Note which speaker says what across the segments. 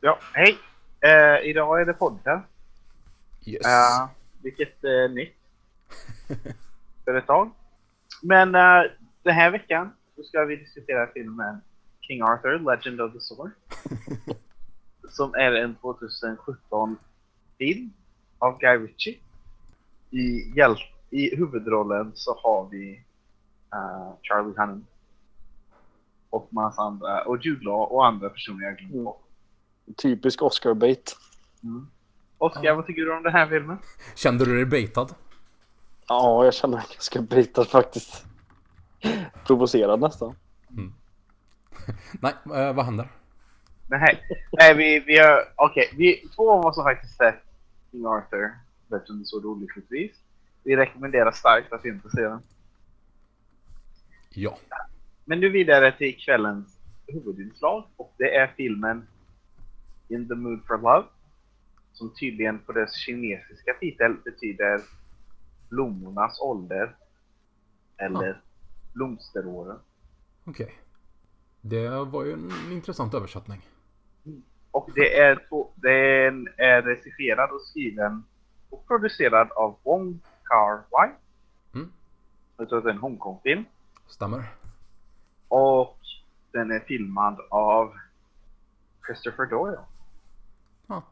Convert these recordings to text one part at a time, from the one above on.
Speaker 1: Ja, hej! Uh, idag är det podden.
Speaker 2: Yes.
Speaker 1: Uh, vilket är nytt. För ett tag. Men uh, den här veckan så ska vi diskutera filmen King Arthur, Legend of the Sword. som är en 2017 film av Guy Ritchie. I, hjäl- i huvudrollen så har vi uh, Charlie Hunnam. Och massa andra, och Jude Law och andra personer jag glömt bort.
Speaker 3: Typisk Oscar-bait.
Speaker 1: Mm. Oskar, vad tycker du om den här filmen?
Speaker 2: Kände du dig baitad?
Speaker 3: Ja, jag känner mig ganska baitad faktiskt. Provocerad nästan.
Speaker 2: Nej, eh, vad händer?
Speaker 1: Nej, nej vi, vi har, okej, vi, två av oss har faktiskt sett King Arthur, Legend så olyckligtvis. Vi rekommenderar starkt att inte se den.
Speaker 2: Ja.
Speaker 1: Men nu vidare till kvällens huvudinslag och det är filmen In the Mood for Love. Som tydligen på dess kinesiska titel betyder blommornas ålder. Eller blomsteråren.
Speaker 2: Okej. Det var ju en intressant översättning.
Speaker 1: Och det är, den är regisserad och skriven och producerad av Wong Kar Wai.
Speaker 2: Mm.
Speaker 1: Jag tror att det är en Hongkong-film.
Speaker 2: Stämmer.
Speaker 1: Och den är filmad av Christopher Doyle.
Speaker 2: Ja.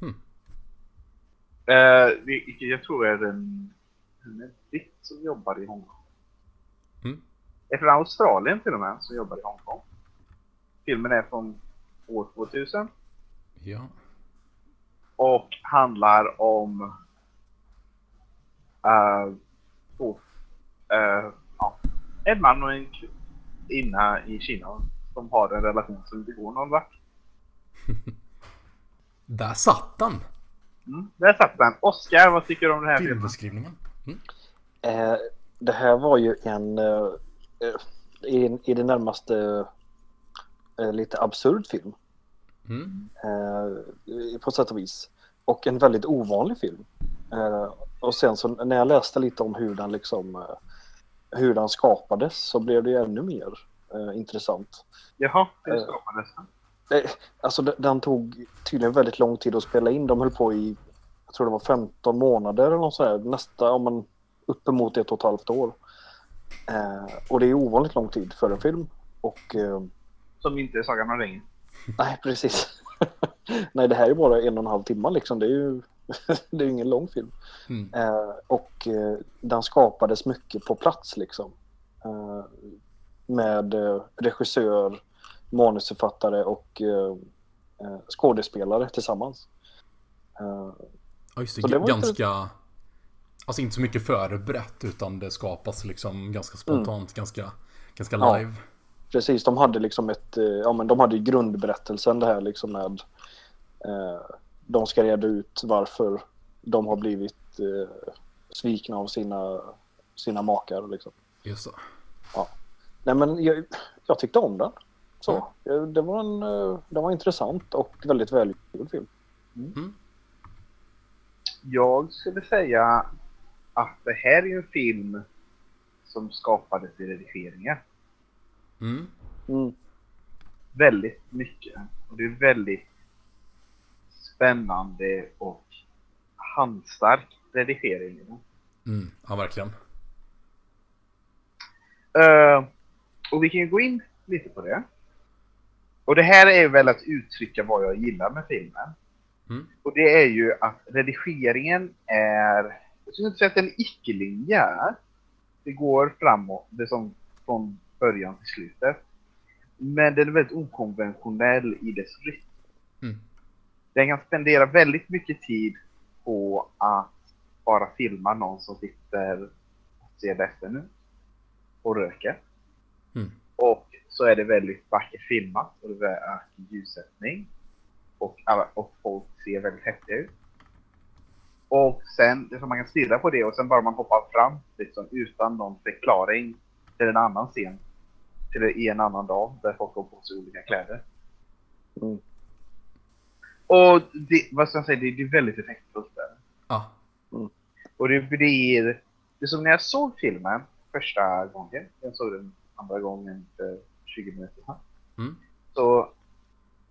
Speaker 2: Hmm.
Speaker 1: Eh, jag tror är en, en britt som jobbar i Hongkong.
Speaker 2: Mm.
Speaker 1: Det är från Australien till och med som jobbar i Hongkong. Filmen är från år 2000
Speaker 2: Ja.
Speaker 1: och handlar om uh, två, eh, ja, en man och en kvinna i Kina som har en relation som inte går någon vart.
Speaker 2: Där satt den!
Speaker 1: Mm, där satt den. Oscar, vad tycker du om den här filmen?
Speaker 2: Filmbeskrivningen. Mm.
Speaker 3: Eh, det här var ju en eh, eh, i, i det närmaste eh, lite absurd film.
Speaker 2: Mm.
Speaker 3: Eh, på sätt och vis. Och en väldigt ovanlig film. Eh, och sen så när jag läste lite om hur den liksom eh, hur den skapades så blev det ju ännu mer eh, intressant.
Speaker 1: Jaha, det
Speaker 3: Eh.
Speaker 1: skapades den.
Speaker 3: Alltså de- den tog tydligen väldigt lång tid att spela in. De höll på i, jag tror det var 15 månader eller något sådär. Nästa, ja men uppemot ett och ett halvt år. Eh, och det är ovanligt lång tid för en film. Och eh,
Speaker 1: Som inte är Sagan om ringen.
Speaker 3: nej, precis. nej, det här är bara en och en halv timme liksom. Det är ju det är ingen lång film.
Speaker 2: Mm.
Speaker 3: Eh, och eh, den skapades mycket på plats liksom. Eh, med eh, regissör, manusförfattare och eh, eh, skådespelare tillsammans. Eh,
Speaker 2: Ja, just det.
Speaker 3: Så det var inte-
Speaker 2: ganska... Alltså inte så mycket förberett utan det skapas liksom ganska spontant, ganska, ganska
Speaker 3: Ja.
Speaker 2: live.
Speaker 3: precis, de hade liksom ett, eh, ja men de hade ju grundberättelsen det här liksom med eh, de ska reda ut varför de har blivit eh, svikna av sina, sina makar liksom.
Speaker 2: Just det.
Speaker 3: Nej men jag, jag tyckte om den. Så, eh, det, var en, eh, den var intressant och väldigt välgjord film.
Speaker 2: Mm.
Speaker 1: Jag skulle säga att det här är en film som skapades i redigeringen.
Speaker 2: Mm.
Speaker 3: Mm.
Speaker 1: Väldigt mycket. Och det är väldigt spännande och handstark redigering.
Speaker 2: Mm. Ja, verkligen.
Speaker 1: Eh, och vi kan ju gå in lite på det. Och det här är väl att uttrycka vad jag gillar med filmen.
Speaker 2: Mm.
Speaker 1: Och det är ju att redigeringen är, jag skulle inte säga att den är icke-linjär. Det går framåt, det som från början till slutet. Men den är väldigt okonventionell i dess rytm.
Speaker 2: Mm.
Speaker 1: Den kan spendera väldigt mycket tid på att bara filma någon som sitter och ser ledsen ut och röker.
Speaker 2: Mm.
Speaker 1: Och så är det väldigt vackert filmat och det är vacker ljussättning. Och, alla, och folk ser väldigt häftiga ut. Och sen, det som man kan stirra på det och sen bara man hoppar fram liksom utan någon förklaring till en annan scen. Till i en annan dag där folk har på sig olika kläder.
Speaker 3: Mm.
Speaker 1: Och det, vad ska jag säga, det, det är väldigt effektfullt där.
Speaker 2: Ja.
Speaker 1: Och det blir... Det som när jag såg filmen första gången, jag såg den andra gången för 20 minuter sedan.
Speaker 2: Mm.
Speaker 1: Så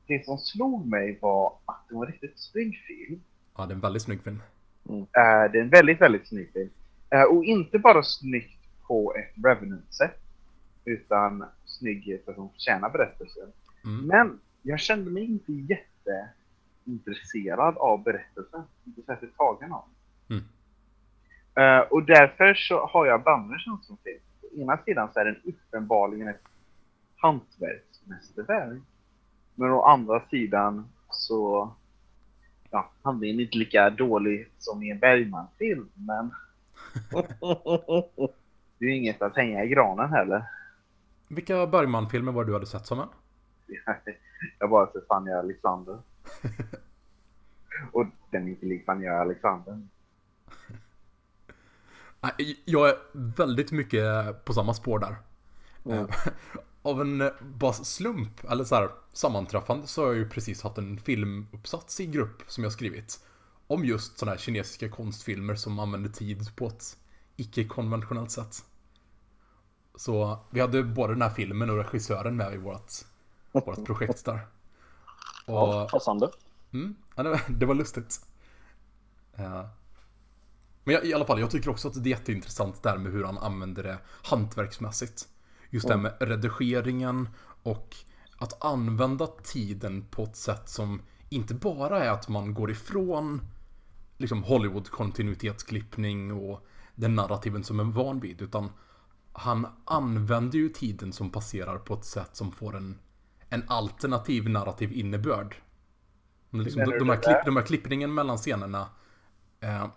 Speaker 1: det som slog mig var att det var en riktigt snygg film.
Speaker 2: Ja, det är en väldigt snygg film.
Speaker 1: Uh, det är en väldigt, väldigt snygg film. Uh, och inte bara snyggt på ett Revenant-sätt. Utan snygg för att hon förtjänar berättelsen.
Speaker 2: Mm.
Speaker 1: Men jag kände mig inte jätteintresserad av berättelsen. Inte särskilt tagen av
Speaker 2: Mm.
Speaker 1: Uh, och därför så har jag blandade känslor till. Å ena sidan så är den uppenbarligen ett hantverksmästerverk. Men å andra sidan så... Ja, handlingen är inte lika dålig som i en Bergman-film, men det är ju inget att hänga i granen heller.
Speaker 2: Vilka Bergman-filmer var du hade sett som en?
Speaker 1: Jag bara sett Fanny Alexander. och den är inte lik Fanny Alexander.
Speaker 2: Jag är väldigt mycket på samma spår där.
Speaker 3: Mm.
Speaker 2: Av en eh, bara slump, eller så här sammanträffande, så har jag ju precis haft en filmuppsats i grupp som jag skrivit. Om just sådana här kinesiska konstfilmer som använder tid på ett icke-konventionellt sätt. Så vi hade både den här filmen och regissören med i vårt, vårt projekt där. Och,
Speaker 3: Ja, passande.
Speaker 2: Mm, ja, det, var, det var lustigt. Eh, Men jag, i alla fall, jag tycker också att det är jätteintressant där med hur han använder det hantverksmässigt. Just det här med redigeringen och att använda tiden på ett sätt som inte bara är att man går ifrån liksom Hollywood-kontinuitetsklippning och den narrativen som är van vid, utan han använder ju tiden som passerar på ett sätt som får en, en alternativ narrativ innebörd. Liksom, de, de, här klipp, de här klippningen mellan scenerna. Eh,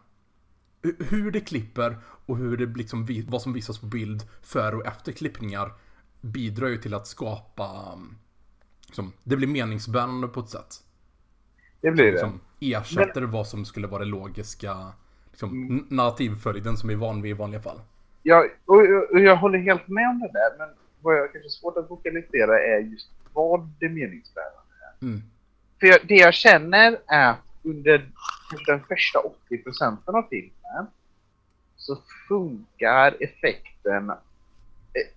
Speaker 2: hur det klipper och hur det liksom, vad som visas på bild före och efter klippningar bidrar ju till att skapa um, liksom, det blir meningsbärande på ett sätt.
Speaker 1: Det blir det.
Speaker 2: Liksom, ersätter vad som skulle vara det logiska liksom,
Speaker 1: Mm.
Speaker 2: narrativföljden som vi är van vid i vanliga fall.
Speaker 1: Jag, och, och- och jag håller helt med om det där, men vad jag kanske har svårt att lokalisera är just vad det meningsbärande är.
Speaker 2: Mm.
Speaker 1: För jag, det jag känner är att under den första 80 procenten av filmen så funkar effekten, eh,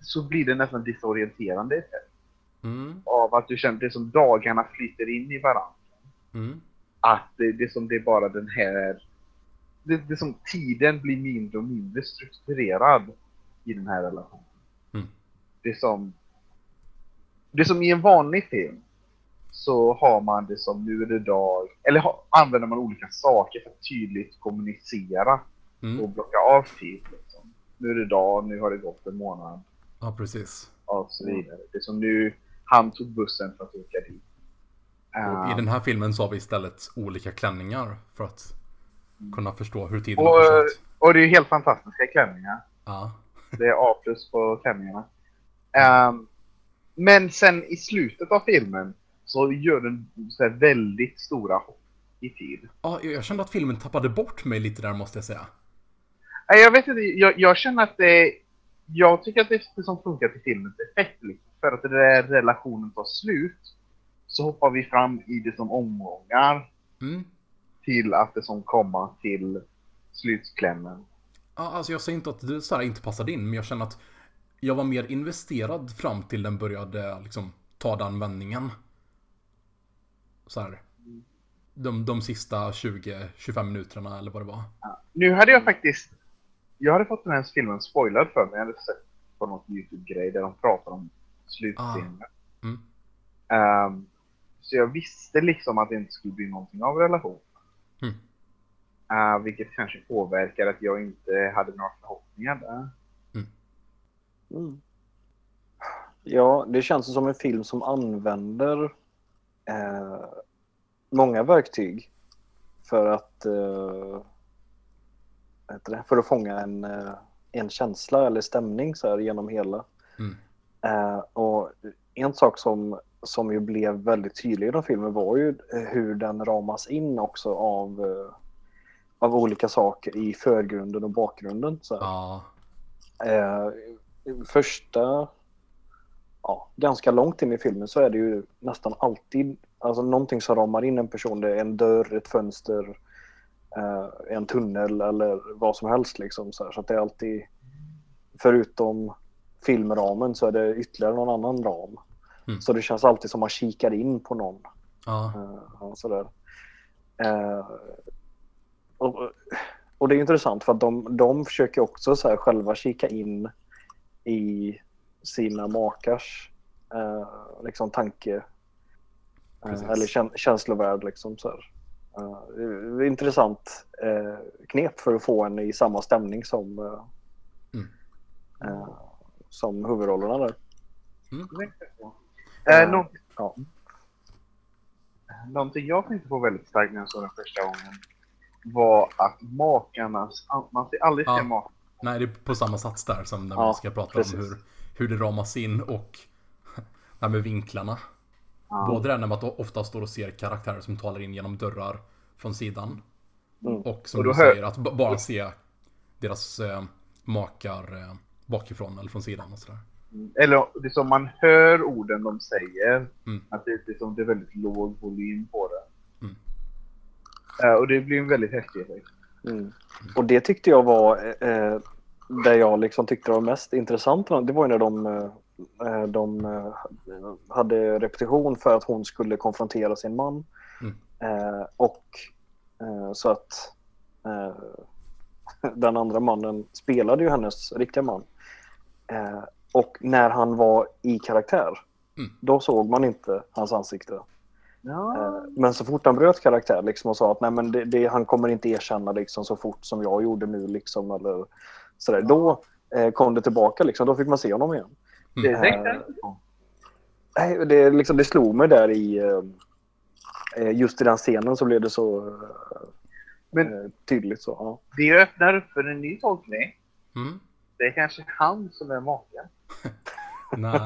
Speaker 1: så blir det nästan disorienterande effekt.
Speaker 2: Mm.
Speaker 1: Av att du känner det som dagarna flyter in i varandra.
Speaker 2: Mm.
Speaker 1: Att det, det som det är bara den här... Det, det som tiden blir mindre och mindre strukturerad i den här relationen.
Speaker 2: Mm.
Speaker 1: Det som... Det som i en vanlig film så har man det som nu är det dag, eller ha, använder man olika saker för att tydligt kommunicera
Speaker 2: Mm.
Speaker 1: och blocka av tid. Liksom. Nu är det dag, nu har det gått en månad
Speaker 2: Ja, precis.
Speaker 1: och så vidare. Det är som nu, han tog bussen för att åka dit.
Speaker 2: Och I
Speaker 1: Um,
Speaker 2: den här filmen så har vi istället olika klänningar för att kunna förstå hur tiden
Speaker 1: och,
Speaker 2: har gått.
Speaker 1: och det är helt fantastiska klänningar.
Speaker 2: Ja.
Speaker 1: Det är A plus på klänningarna. Ehm, men sen i slutet av filmen så gör den så väldigt stora hopp i tid.
Speaker 2: ja, jag kände att filmen tappade bort mig lite där måste jag säga.
Speaker 1: Nej, Jag vet inte, jag, jag känner att det Jag tycker att det är det som funkar till filmens effekt. Liksom. För att den där relationen tar slut så hoppar vi fram i det som omgångar
Speaker 2: Mm.
Speaker 1: till att det som komma till slutklämmen.
Speaker 2: Ja, alltså jag säger inte att det så här inte passade in, men jag känner att jag var mer investerad fram till den började liksom ta den vändningen. Så här. De, de sista 20-25 minuterna eller vad det var.
Speaker 1: Nu hade jag faktiskt... Jag hade fått den här filmen spoilad för mig. Jag hade sett på något YouTube-grej där de pratar om slutscenen.
Speaker 2: Mm.
Speaker 1: Ehm, så jag visste liksom att det inte skulle bli någonting av relationen.
Speaker 2: Mm.
Speaker 1: Uh, vilket kanske påverkar att jag inte hade några förhoppningar där.
Speaker 3: Mm. Ja, det känns som en film som använder eh, många verktyg för att, eh, det? för att fånga en, eh, en känsla eller stämning så här genom hela.
Speaker 2: Mm.
Speaker 3: Eh, och en sak som, som ju blev väldigt tydlig i den filmen var ju hur den ramas in också av, eh, av olika saker i förgrunden och bakgrunden. Så.
Speaker 2: Ja.
Speaker 3: Eh, första, ja, ganska långt in i filmen så är det ju nästan alltid alltså någonting som ramar in en person. Det är en dörr, ett fönster, eh, en tunnel eller vad som helst. Liksom, så så det är alltid, förutom filmramen så är det ytterligare någon annan ram.
Speaker 2: Mm.
Speaker 3: Så det känns alltid som man kikar in på någon
Speaker 2: Ja.
Speaker 3: Eh, sådär. Eh, och, och det är intressant för att de, de försöker också så här själva kika in i sina makars eh, liksom tanke eh, eller käns känslovärld. Liksom, så här. Eh, det är intressant eh, knep för att få en i samma stämning som, eh,
Speaker 2: Mm.
Speaker 3: eh, som huvudrollerna där.
Speaker 1: Eh,
Speaker 3: Ja.
Speaker 1: någonting,
Speaker 3: Ja.
Speaker 1: någonting jag tänkte på väldigt starkt när jag såg den första gången var att makarnas... Man ser aldrig
Speaker 2: Ja.
Speaker 1: se makarna.
Speaker 2: Nej, det är på samma sats där som när
Speaker 3: Ja,
Speaker 2: man ska prata
Speaker 3: precis.
Speaker 2: om hur, hur det ramas in och det här med vinklarna.
Speaker 1: Ja.
Speaker 2: Både det här när man ofta står och ser karaktärer som talar in genom dörrar från sidan.
Speaker 3: Mm.
Speaker 2: Och som
Speaker 1: Och
Speaker 2: du
Speaker 1: hör-
Speaker 2: säger, att bara se deras eh, makar eh, bakifrån eller från sidan och sådär.
Speaker 1: Eller det är som man hör orden de säger.
Speaker 2: Mm.
Speaker 1: Att det, det, är som det är väldigt låg volym på det.
Speaker 2: Mm.
Speaker 1: Eh, och det blir en väldigt häftig effekt.
Speaker 3: Mm. Och det tyckte jag var eh, det jag liksom tyckte var mest intressant. Det var ju när de, eh, de eh, hade repetition för att hon skulle konfrontera sin man.
Speaker 2: Mm.
Speaker 3: Eh, och eh, så att eh, den andra mannen spelade ju hennes riktiga man. Eh, och när han var i karaktär,
Speaker 2: Mm.
Speaker 3: då såg man inte hans ansikte.
Speaker 1: Ja.
Speaker 3: Eh, Men så fort han bröt karaktär liksom och sa att Nej, men det, det, han kommer inte erkänna liksom, så fort som jag gjorde nu. Liksom, eller sådär. Då eh, kom det tillbaka. Liksom, då fick man se honom igen.
Speaker 1: det
Speaker 3: eh. Nej, det, liksom, det slog mig där i... eh, Eh, just i den scenen så blev det så eh,
Speaker 1: Men-
Speaker 3: eh, tydligt. Så, ja.
Speaker 1: Det öppnar upp för en ny tolkning.
Speaker 2: Mm.
Speaker 1: Det är kanske han som är maken.
Speaker 2: Nej.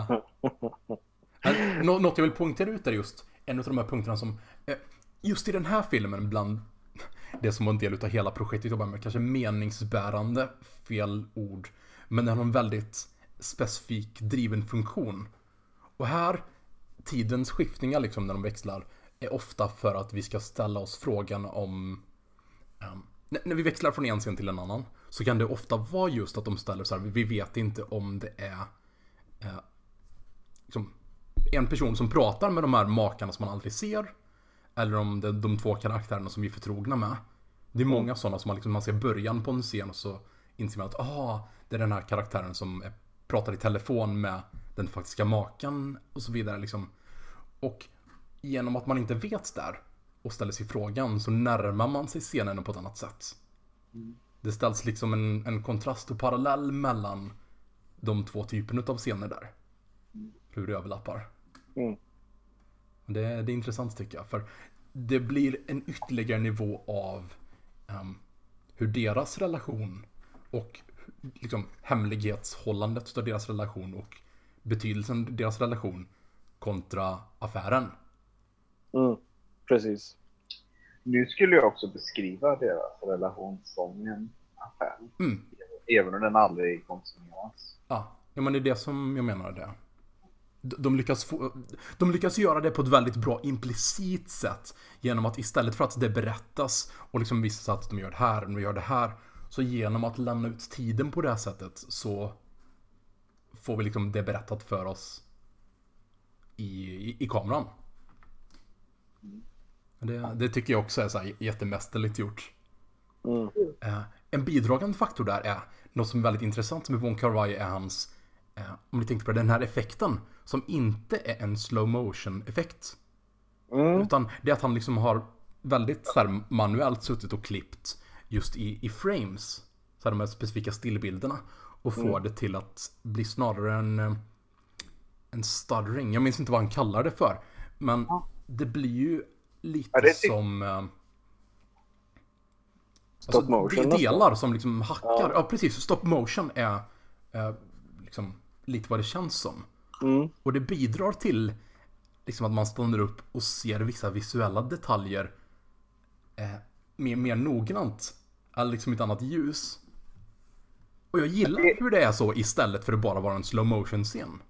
Speaker 2: Nå- Något jag vill poängtera ut är just en av de här punkterna som just i den här filmen bland det som var en del av hela projektet jobbar med, kanske meningsbärande, fel ord, men den har en väldigt specifik driven funktion. Och här, tidens skiftningar liksom när de växlar, är ofta för att vi ska ställa oss frågan om ehm, um, när- när vi växlar från en scen till en annan så kan det ofta vara just att de ställer så här, vi vet inte om det är eh, liksom, en person som pratar med de här makarna som man aldrig ser. Eller om det är de två karaktärerna som vi är förtrogna med. Det är många sådana som man, liksom, man ser början på en scen och så inser man att ah, det är den här karaktären som är, pratar i telefon med den faktiska maken och så vidare. Liksom. Och genom att man inte vet där och ställer sig frågan så närmar man sig scenen på ett annat sätt. Det ställs liksom en, en kontrast och parallell mellan de två typerna av scener där. Hur det överlappar.
Speaker 3: Mm.
Speaker 2: Det, det är intressant tycker jag. För det blir en ytterligare nivå av ehm, hur deras relation och liksom hemlighetshållandet av deras relation och betydelsen av deras relation kontra affären.
Speaker 3: Mm, precis.
Speaker 1: Nu skulle jag också beskriva deras relation som en affär.
Speaker 2: Mm.
Speaker 1: Även om den aldrig konsumeras.
Speaker 2: Ja, ja, men det är det som jag menar det. De lyckas, få, de lyckas göra det på ett väldigt bra implicit sätt. Genom att istället för att det berättas och liksom visa att de gör det här och de gör det här. Så genom att lämna ut tiden på det här sättet så får vi liksom det berättat för oss i, i, i kameran. Det, det tycker jag också är så här jättemästerligt gjort.
Speaker 3: Mm.
Speaker 2: Eh, en bidragande faktor där är något som är väldigt intressant med Von Kar Wai är hans, om ni tänkte på den här effekten som inte är en slow motion effekt.
Speaker 3: Mm.
Speaker 2: Utan det är att han liksom har väldigt så här, manuellt suttit och klippt just i, i frames. Så här, de här specifika stillbilderna. Och får det till att bli snarare en, eh, en stuttering. Jag minns inte vad han kallar det för. Men det blir ju lite
Speaker 1: Ja, det ty-
Speaker 2: som... Eh,
Speaker 3: Stop motion
Speaker 2: det är
Speaker 3: nästan.
Speaker 2: delar som liksom hackar. Ja, precis. Stop motion är eh, liksom lite vad det känns som.
Speaker 3: Mm.
Speaker 2: Och det bidrar till liksom att man stannar upp och ser vissa visuella detaljer eh, mer, mer noggrant. Eller liksom ett annat ljus. Och jag gillar hur det är så istället för att bara vara en slow motion scen.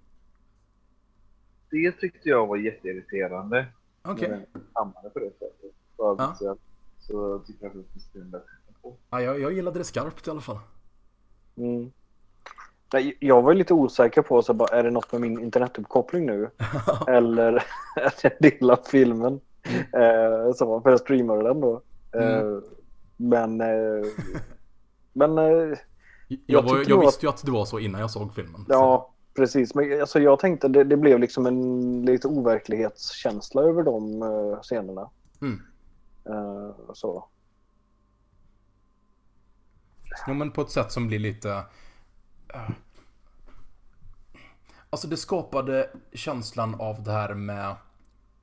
Speaker 1: Det tyckte jag var jätteirriterande.
Speaker 2: Okej.
Speaker 1: När den hamnade på det sättet. Så,
Speaker 2: Ja.
Speaker 1: så, så tycker jag att det bättre på.
Speaker 2: Ja, jag, jag gillade det skarpt i alla fall.
Speaker 3: Mm. Nej, jag var lite osäker på, så bara, är det något med min internetuppkoppling nu? Eller är det en del av filmen? Eh, så, för jag streamade den då. Eh,
Speaker 2: Mm.
Speaker 3: Men... Eh, men... Eh,
Speaker 2: Jag,
Speaker 3: Jag
Speaker 2: var, jag visste ju att det var så innan jag såg filmen.
Speaker 3: ja, precis. Men alltså, jag tänkte det, det blev liksom en lite overklighetskänsla över de scenerna.
Speaker 2: Så, mm.
Speaker 3: Så.
Speaker 2: Ja, men på ett sätt som blir lite... Alltså det skapade känslan av det här med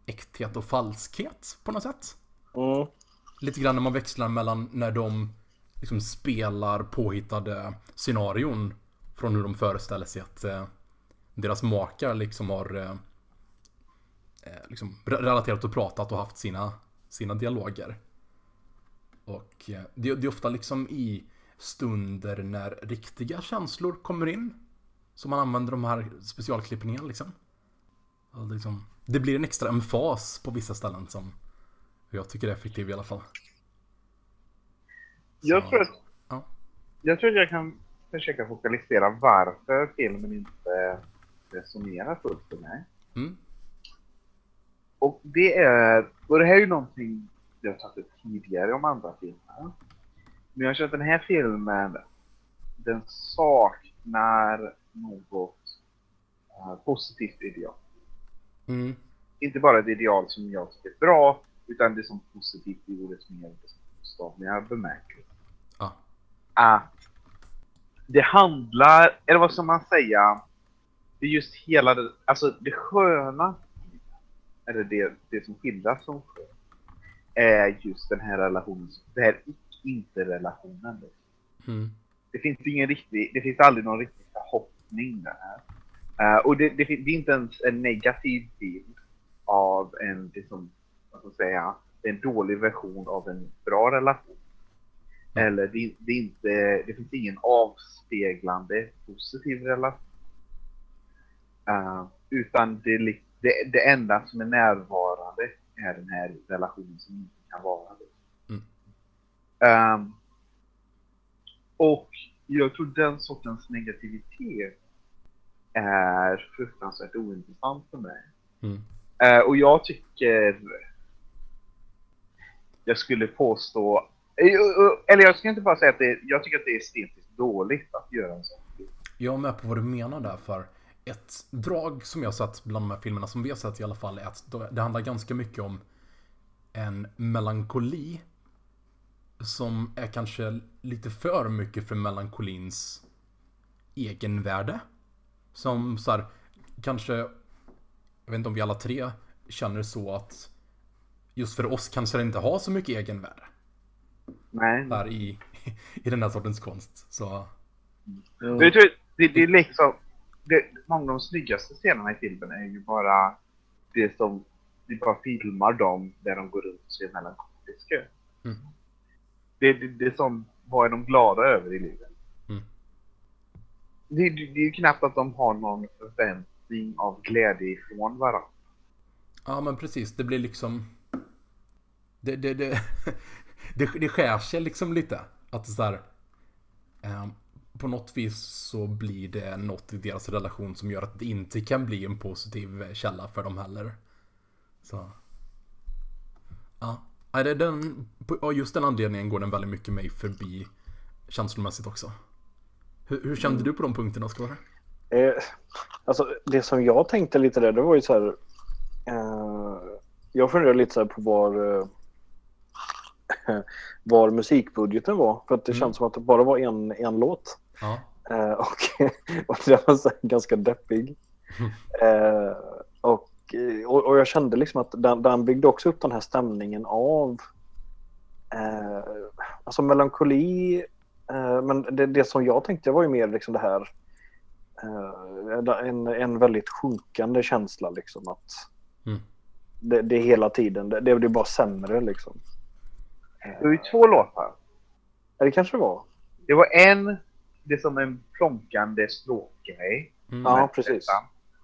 Speaker 2: äkthet och falskhet på något sätt.
Speaker 3: Mm.
Speaker 2: Lite grann när man växlar mellan när de liksom spelar påhittade scenarion från hur de föreställer sig att eh, deras makar liksom har eh, eh, liksom re- relaterat och pratat och haft sina, sina dialoger. Och eh, det, det är ofta liksom i stunder när riktiga känslor kommer in som man använder de här specialklippningarna liksom. Liksom. Det blir en extra emfas på vissa ställen som jag tycker är effektiv i alla fall.
Speaker 1: Jag
Speaker 2: Så,
Speaker 1: tror att
Speaker 2: Ja.
Speaker 1: jag tror att jag kan försöka fokalisera varför filmen inte resonerar fullt för mig.
Speaker 2: Mm.
Speaker 1: Och det är, och det här är ju någonting jag har tagit upp tidigare om andra filmer. Men jag känner att den här filmen, den saknar något eh, positivt ideal.
Speaker 2: Mm.
Speaker 1: Inte bara ett ideal som jag tycker är bra, utan det som positivt i ordets mer bokstavliga bemärkelse.
Speaker 2: Ja.
Speaker 1: Att det handlar, eller vad ska man säga, det är just hela det, alltså det sköna, eller det, det som skildras som skönt, är just den här relationen, det här inte-relationen.
Speaker 2: Mm.
Speaker 1: Det finns ingen riktig, det finns aldrig någon riktig förhoppning där. Eh, och det, det, det är inte ens en negativ bild av en, liksom, vad ska säga, en dålig version av en bra relation. Eller det, det, är inte, det finns ingen avspeglande positiv relation. Eh, utan det, det, det enda som är närvarande är den här relationen som inte kan vara det. Ehm, och jag tror den sortens negativitet är fruktansvärt ointressant för mig.
Speaker 2: Mm.
Speaker 1: Eh, och jag tycker... Jag skulle påstå... eh, Eller jag ska inte bara säga att det, jag tycker att det är estetiskt dåligt att göra en sån film.
Speaker 2: Jag är med på vad du menar där för ett drag som jag sett bland de här filmerna som vi har sett i alla fall är att det handlar ganska mycket om en melankoli som är kanske lite för mycket för melankolins egenvärde. Som så här, kanske, jag vet inte om vi alla tre känner så att just för oss kanske det inte har så mycket egenvärde
Speaker 1: Nej.
Speaker 2: där i, i den här sortens konst. Så
Speaker 1: jag tror, det, det är liksom... Det, många av de snyggaste scenerna i filmen är ju bara det som... Vi bara filmar dem där de går runt och ser melankoliska ut.
Speaker 2: Mm.
Speaker 1: Det, det, det är som, vad är de glada över i livet?
Speaker 2: Mm.
Speaker 1: Det, det, det är ju knappt att de har någon förväntning av glädje ifrån varandra.
Speaker 2: Ja men precis, det blir liksom Det, det, det, det, skär sig liksom lite Att så här, eh, På något vis så blir det något i deras relation som gör att det inte kan bli en positiv källa för dem heller Så Ja, Nej, det, den, av just den anledningen går den väldigt mycket mig förbi Känslomässigt också Hur, hur kände du på de punkterna Oskar?
Speaker 3: Eh, alltså, det som jag tänkte lite där, det var ju så här. Eh, jag funderade lite så på var, eh, var musikbudgeten var. För att det
Speaker 2: Mm.
Speaker 3: känns som att det bara var en, en låt.
Speaker 2: Ja,
Speaker 3: Eh, och, och den var så ganska deppig. Eh, och, och, och jag kände liksom att den, den byggde också upp den här stämningen av eh, alltså melankoli. Eh, men det, det som jag tänkte var ju mer liksom det här eh, en, en väldigt sjunkande känsla liksom att
Speaker 2: Mm.
Speaker 3: det, det är hela tiden, det, det är bara sämre liksom.
Speaker 1: Det var ju två låtar.
Speaker 3: Ja, det kanske det var.
Speaker 1: Det var en, det är som en plonkande stråkgrej.
Speaker 2: mm.
Speaker 3: Ja, precis.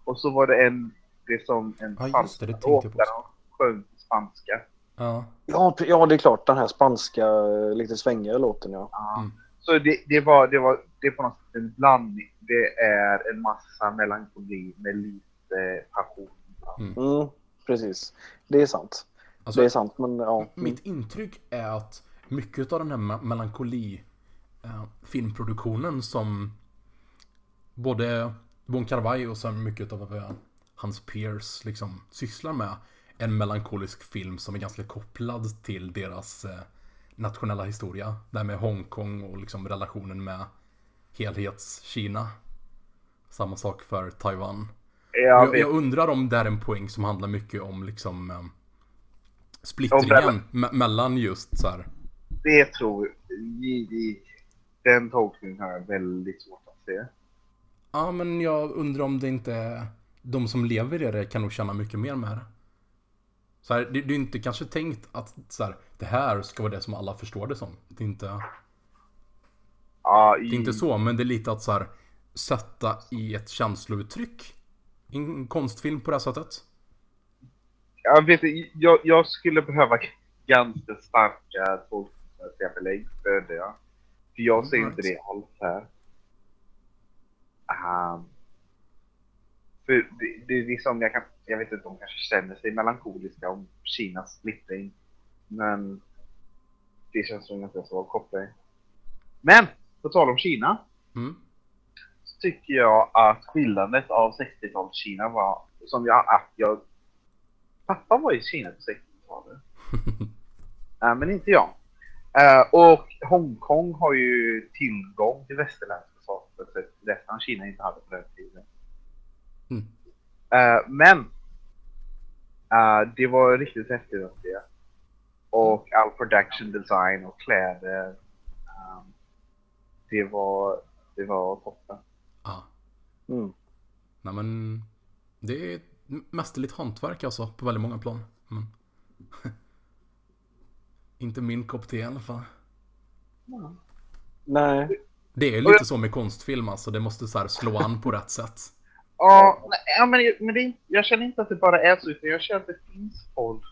Speaker 1: Och så var det en, det är som en
Speaker 2: Ja, det, det tänkte
Speaker 1: låt där de sjöng spanska.
Speaker 2: ja.
Speaker 3: Ja, ja, det är klart. Den här spanska, eh, lite svängiga låten ja.
Speaker 1: Ja.
Speaker 2: Mm.
Speaker 1: Så det, det, var, det, var, det är på något sätt en blandning. Det är en massa melankoli med lite passion.
Speaker 3: Mm, precis, det är sant.
Speaker 2: Alltså,
Speaker 3: det är sant, men ja.
Speaker 2: Mitt intryck är att mycket av den här me- melankoli eh, filmproduktionen som både Bon Carvaj och sen mycket av hans peers liksom sysslar med en melankolisk film som är ganska kopplad till deras eh, nationella historia. Det här med Hongkong och liksom relationen med helhets-Kina. Samma sak för Taiwan.
Speaker 1: Jag
Speaker 2: Jag, jag undrar om det är en poäng som handlar mycket om liksom eh, splittringen me- mellan just så här.
Speaker 1: det tror jag. Den tolkningen har jag väldigt svårt att se.
Speaker 2: Ja, men jag undrar om det inte är de som lever i det kan nog känna mycket mer med det. Så här, det, det är inte kanske tänkt att så här, det här ska vara det som alla förstår det som. Det är inte,
Speaker 1: Ja,
Speaker 2: det är inte så, men det är lite att så här, sätta i ett känslouttryck i en konstfilm på det här sättet.
Speaker 1: Jag, vet, jag, jag skulle behöva ganska starka tolkningsmässiga belägg för det. För jag ser inte det alls här. Um, för det, det är liksom, jag, kan, jag vet inte, de kanske känner sig melankoliska om Kinas splittring. Men det känns som en ganska svag koppling. Men, på tal om Kina.
Speaker 2: Mm.
Speaker 1: så tycker jag att skildrandet av 60-talets Kina var som jag, att jag Pappa var i Kina på 60-talet. Äh, men inte jag. Äh, och Hongkong har ju tillgång till västerländska saker på ett sätt Kina inte hade på den tiden.
Speaker 2: Mm.
Speaker 1: Äh, men äh, det var riktigt häftigt att se. Och all production design och kläder. ähm, det var, det var toppen.
Speaker 2: Ja.
Speaker 3: Mm.
Speaker 2: Nej men, det är mästerligt hantverk alltså på väldigt många plan. Men... inte min kopp te i alla fall.
Speaker 3: Nej,
Speaker 2: Det är lite så med konstfilm alltså, det måste så här slå an på rätt sätt.
Speaker 1: Ja, ja men, men det, jag känner inte att det bara är så, utan jag känner att det finns folk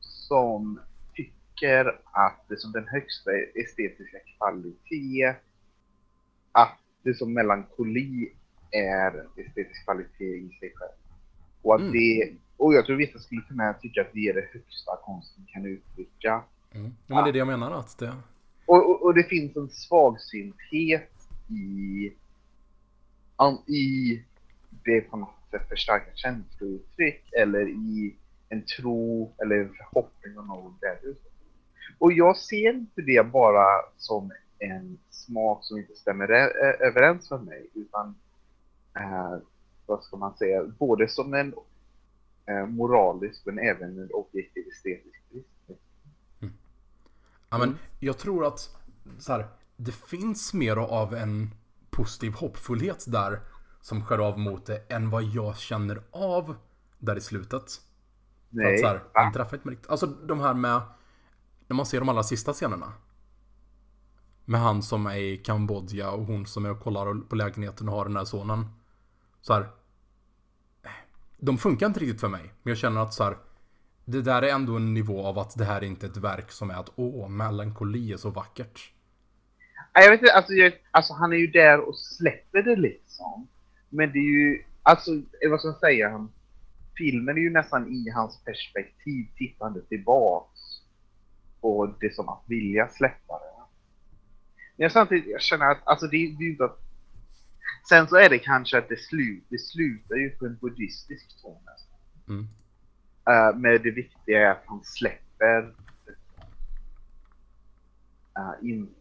Speaker 1: som tycker att det som den högsta estetiska kvalitet, att det som melankoli är estetisk kvalitet i sig själv. Och att
Speaker 2: Mm.
Speaker 1: det, och jag tror vissa skulle kunna tycka att det är det högsta konsten kan uttrycka.
Speaker 2: Mm. Ja, men det är det jag menar att det...
Speaker 1: Och, och, och det finns en svagsynthet i, i det på något sätt förstärka känslouttryck eller i en tro eller en förhoppning om något där ute. Och jag ser inte det bara som en smak som inte stämmer överens med mig utan eh, vad ska man säga, både som en eh, moralisk men även en objektiv estetisk brist. Mm.
Speaker 2: Ja, men jag tror att så här, det finns mer av en positiv hoppfullhet där som skär av mot det än vad jag känner av där i slutet. För att
Speaker 1: Nej,
Speaker 2: så här, han träffar inte mig riktigt. Alltså de här med, när man ser de allra sista scenerna. Med han som är i Kambodja och hon som är och kollar på lägenheten och har den här sonen. Så här. De funkar inte riktigt för mig. Men jag känner att så här. Det där är ändå en nivå av att det här är inte ett verk som är att åh, melankoli är så vackert.
Speaker 1: Nej, Jag vet inte, alltså, jag, alltså han är ju där och släpper det liksom. Men det är ju, alltså eh, vad ska jag säga, han, filmen är ju nästan i hans perspektiv tittande tillbaks. Och det som att vilja släppa det. Men jag samtidigt, jag känner att, alltså det, det är ju inte att... Sen så är det kanske att det, slut, det slutar ju på en buddhistisk ton nästan.
Speaker 2: Mm.
Speaker 1: Uh, men det viktiga är att han släpper uh, in,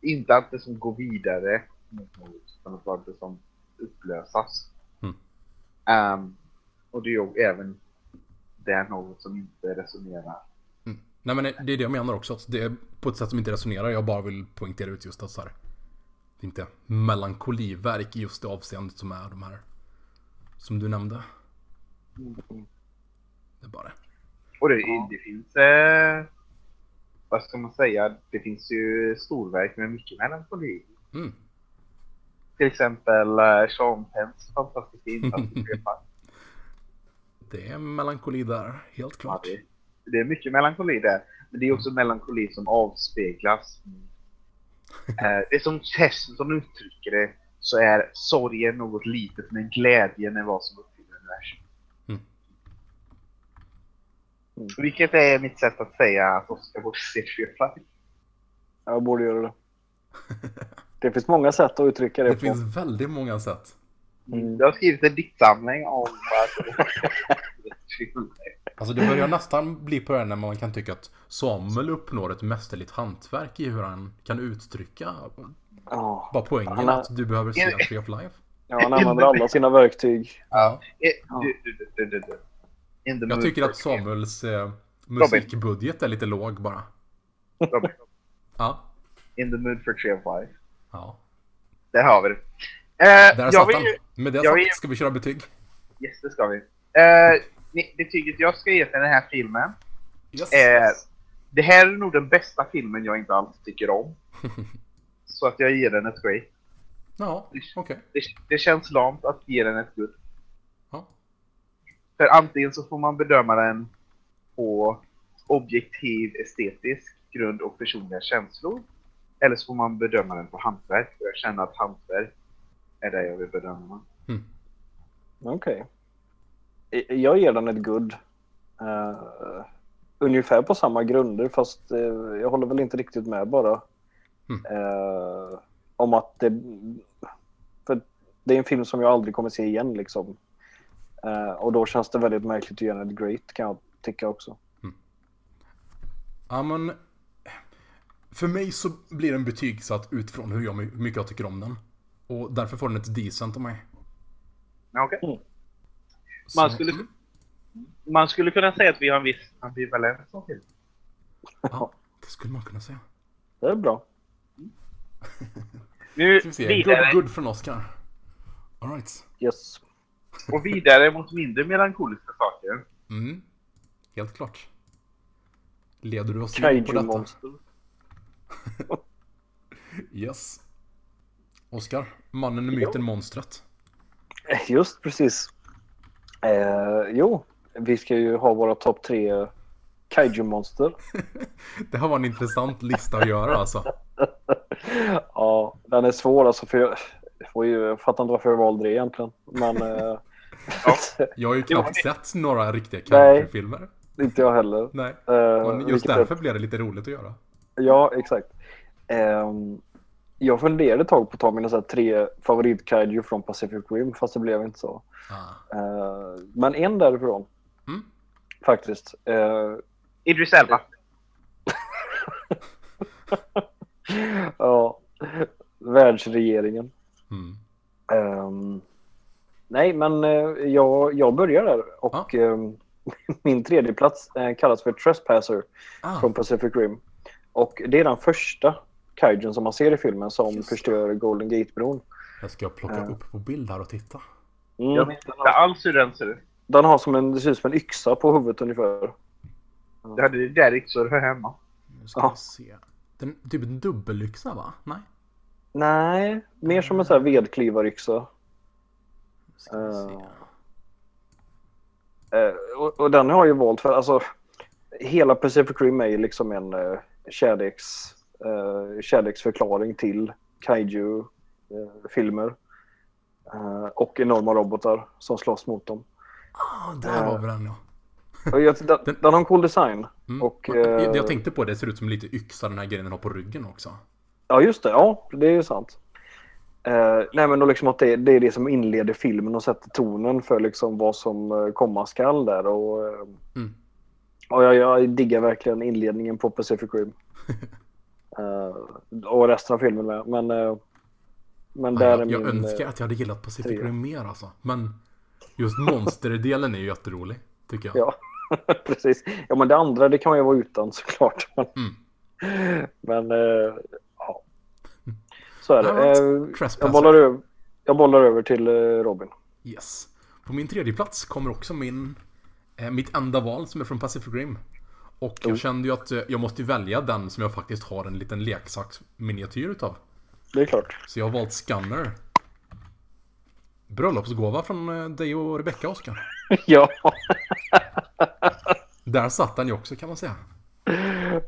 Speaker 1: inte att det som går vidare mot något, utan att det som upplösas.
Speaker 2: Mm.
Speaker 1: Ehm, och det är ju även det är något som inte resonerar.
Speaker 2: Mm. Nej men det är det jag menar också. Det är på ett sätt som inte resonerar. Jag bara vill poängtera ut just att så här, inte melankoliverk i just det avseendet som är de här som du nämnde. Det är bara det.
Speaker 1: Och det, det finns, eh, vad ska man säga, det finns ju storverk med mycket melankoli.
Speaker 2: Mm.
Speaker 1: Till exempel eh, Sean Penns fantastiska insats i Trepark.
Speaker 2: Det är melankoli där, helt
Speaker 1: Ja,
Speaker 2: klart.
Speaker 1: det, det är mycket melankoli där. Men det är också melankoli som avspeglas. Eh, det är som Chesterton uttrycker det så är sorgen något litet men glädjen är vad som uppfyller universum. Vilket är mitt sätt att säga att Oscar borde se Firefly.
Speaker 3: Jag borde göra det. Det finns många sätt att uttrycka det,
Speaker 2: Det
Speaker 3: på.
Speaker 2: finns väldigt många sätt.
Speaker 3: Mm.
Speaker 1: Jag har skrivit en diktsamling om
Speaker 2: Alltså det börjar nästan bli på det här när man kan tycka att Samuel uppnår ett mästerligt hantverk i hur han kan uttrycka
Speaker 3: Ja.
Speaker 2: bara poängen
Speaker 3: Han
Speaker 2: att du behöver se Tree of Life.
Speaker 3: Ja, han använder alla sina verktyg.
Speaker 2: Ja.
Speaker 1: Eh. In the
Speaker 2: Jag tycker att Samuels eh, musikbudget är lite låg bara.
Speaker 1: Robin,
Speaker 2: Ja.
Speaker 1: In the mood for Tree of Life.
Speaker 2: Ja.
Speaker 1: Där har vi det. Eh,
Speaker 2: Där satt
Speaker 1: vill,
Speaker 2: han. Med det sagt
Speaker 1: vill-
Speaker 2: ska vi köra betyg.
Speaker 1: Yes, det ska vi. Eh, betyget jag ska ge till den här filmen
Speaker 2: Yes.
Speaker 1: är... Det här är nog den bästa filmen jag inte alls tycker om. Så att jag ger den ett great.
Speaker 2: Ja, okej.
Speaker 1: Det, det känns lamt att ge den ett good.
Speaker 2: Ja.
Speaker 1: För antingen så får man bedöma den på objektiv estetisk grund och personliga känslor. Eller så får man bedöma den på hantverk. Och jag känner att hantverk är det jag vill bedöma.
Speaker 2: Mm.
Speaker 3: Okej. I- Jag ger den ett good. Eh, ungefär på samma grunder fast eh, jag håller väl inte riktigt med bara.
Speaker 2: Mm.
Speaker 3: Eh, om att det... För det är en film som jag aldrig kommer se igen liksom. Och då känns det väldigt märkligt att ge den ett great kan jag tycka också.
Speaker 2: Ja men... För mig så blir den betygsatt utifrån hur, jag, hur mycket jag tycker om den. Och därför får den ett decent av mig.
Speaker 1: Okej.
Speaker 2: Så-
Speaker 1: Man, skulle, man skulle kunna säga att vi har en viss ambivalens om film.
Speaker 2: Ja, det skulle man kunna säga.
Speaker 3: Det är bra.
Speaker 1: Nu
Speaker 2: Ska vi se.
Speaker 1: vidare,
Speaker 2: Good, good från Oscar. Alright.
Speaker 3: Yes.
Speaker 1: och vidare mot mindre melankoliska saker.
Speaker 2: Mm. Helt klart. Leder du oss in på detta?
Speaker 3: Kaiju-monster.
Speaker 2: Yes. Oscar, mannen, myten, monstret.
Speaker 3: Just precis. Eh, jo, vi ska ju ha våra topp tre kaiju-monster.
Speaker 2: Det här var en intressant lista att göra alltså.
Speaker 3: ja, den är svår alltså för jag, jag, får ju, jag fattar inte varför jag valde det egentligen. Men eh,
Speaker 2: Jag har ju
Speaker 1: Jo,
Speaker 2: knappt sett några riktiga karaktärsfilmer.
Speaker 3: inte jag heller.
Speaker 2: Nej.
Speaker 3: Eh,
Speaker 2: Men just
Speaker 3: vilket är-
Speaker 2: därför blev det lite roligt att göra.
Speaker 3: Ja, exakt. Ehm, jag funderade ett tag på att ta mina så här, tre favorit-kaiju från Pacific Rim, fast det blev inte så.
Speaker 2: Ah.
Speaker 3: Eh, men en därifrån,
Speaker 2: Mm.
Speaker 3: faktiskt. Eh,
Speaker 1: Idris Elba.
Speaker 3: ja, världsregeringen.
Speaker 2: Mm.
Speaker 3: Ehm, nej, men eh, jag, jag börjar där. Och ehm, min tredje plats eh, kallas för Trespasser
Speaker 2: Ah,
Speaker 3: från Pacific Rim. Och det är den första kaijun som man ser i filmen som
Speaker 2: Just.
Speaker 3: förstör Golden Gate-bron.
Speaker 2: jag ska plocka
Speaker 3: Ja.
Speaker 2: upp på bild här och titta.
Speaker 3: Mm.
Speaker 1: Jag minns inte alls hur den ser ut.
Speaker 3: Den har som en, det ser ut som en yxa på huvudet ungefär.
Speaker 1: Jag hade det där yxor här hemma.
Speaker 2: Nu ska
Speaker 3: Ja.
Speaker 2: vi se. Den, typ en dubbelyxa va? Nej?
Speaker 3: Nej, mer som en sån här vedklivaryxa.
Speaker 2: Ska vi se.
Speaker 3: Eh, och, och den har ju valt för, alltså hela Pacific Rim är ju liksom en uh, kärleks, eh, kärleksförklaring till kaiju-filmer. Eh, och enorma robotar som slåss mot dem.
Speaker 2: Ah, där
Speaker 3: Eh.
Speaker 2: var vi den ja.
Speaker 3: Den,
Speaker 2: Den-
Speaker 3: har en cool design.
Speaker 2: Mm.
Speaker 3: och,
Speaker 2: det
Speaker 3: eh,
Speaker 2: jag tänkte på det ser ut som lite yxa den här grejen den har på ryggen också.
Speaker 3: Ja, just det. Ja, det är ju sant. Eh, nej, men då liksom att det, det är det som inleder filmen och sätter tonen för liksom vad som eh, komma skall där. Och, eh,
Speaker 2: Mm.
Speaker 3: Och jag, jag diggar verkligen inledningen på Pacific Rim. Eh, och resten av filmen med. Men, eh, men där är
Speaker 2: jag, jag
Speaker 3: min...
Speaker 2: önskar
Speaker 3: eh,
Speaker 2: att jag hade gillat Pacific. Rim mer alltså. Men just monsterdelen är ju jätterolig. Tycker jag.
Speaker 3: Ja, precis. Ja, men det andra det kan man ju vara utan såklart. Men,
Speaker 2: Mm.
Speaker 3: men eh, ja. Så är det. Jag, bollar över, jag bollar över till Robin.
Speaker 2: Yes. På min tredje plats kommer också min, mitt enda val som är från Pacific Rim. Och jag
Speaker 3: Oh.
Speaker 2: kände ju att eh, jag måste välja den som jag faktiskt har en liten leksaksminiatyr utav.
Speaker 3: Det är klart.
Speaker 2: Så jag har valt Scanner. Bröllopsgåva från eh, dig och Rebecca, Oskar.
Speaker 3: ja,
Speaker 2: Där satt den ju också kan man säga.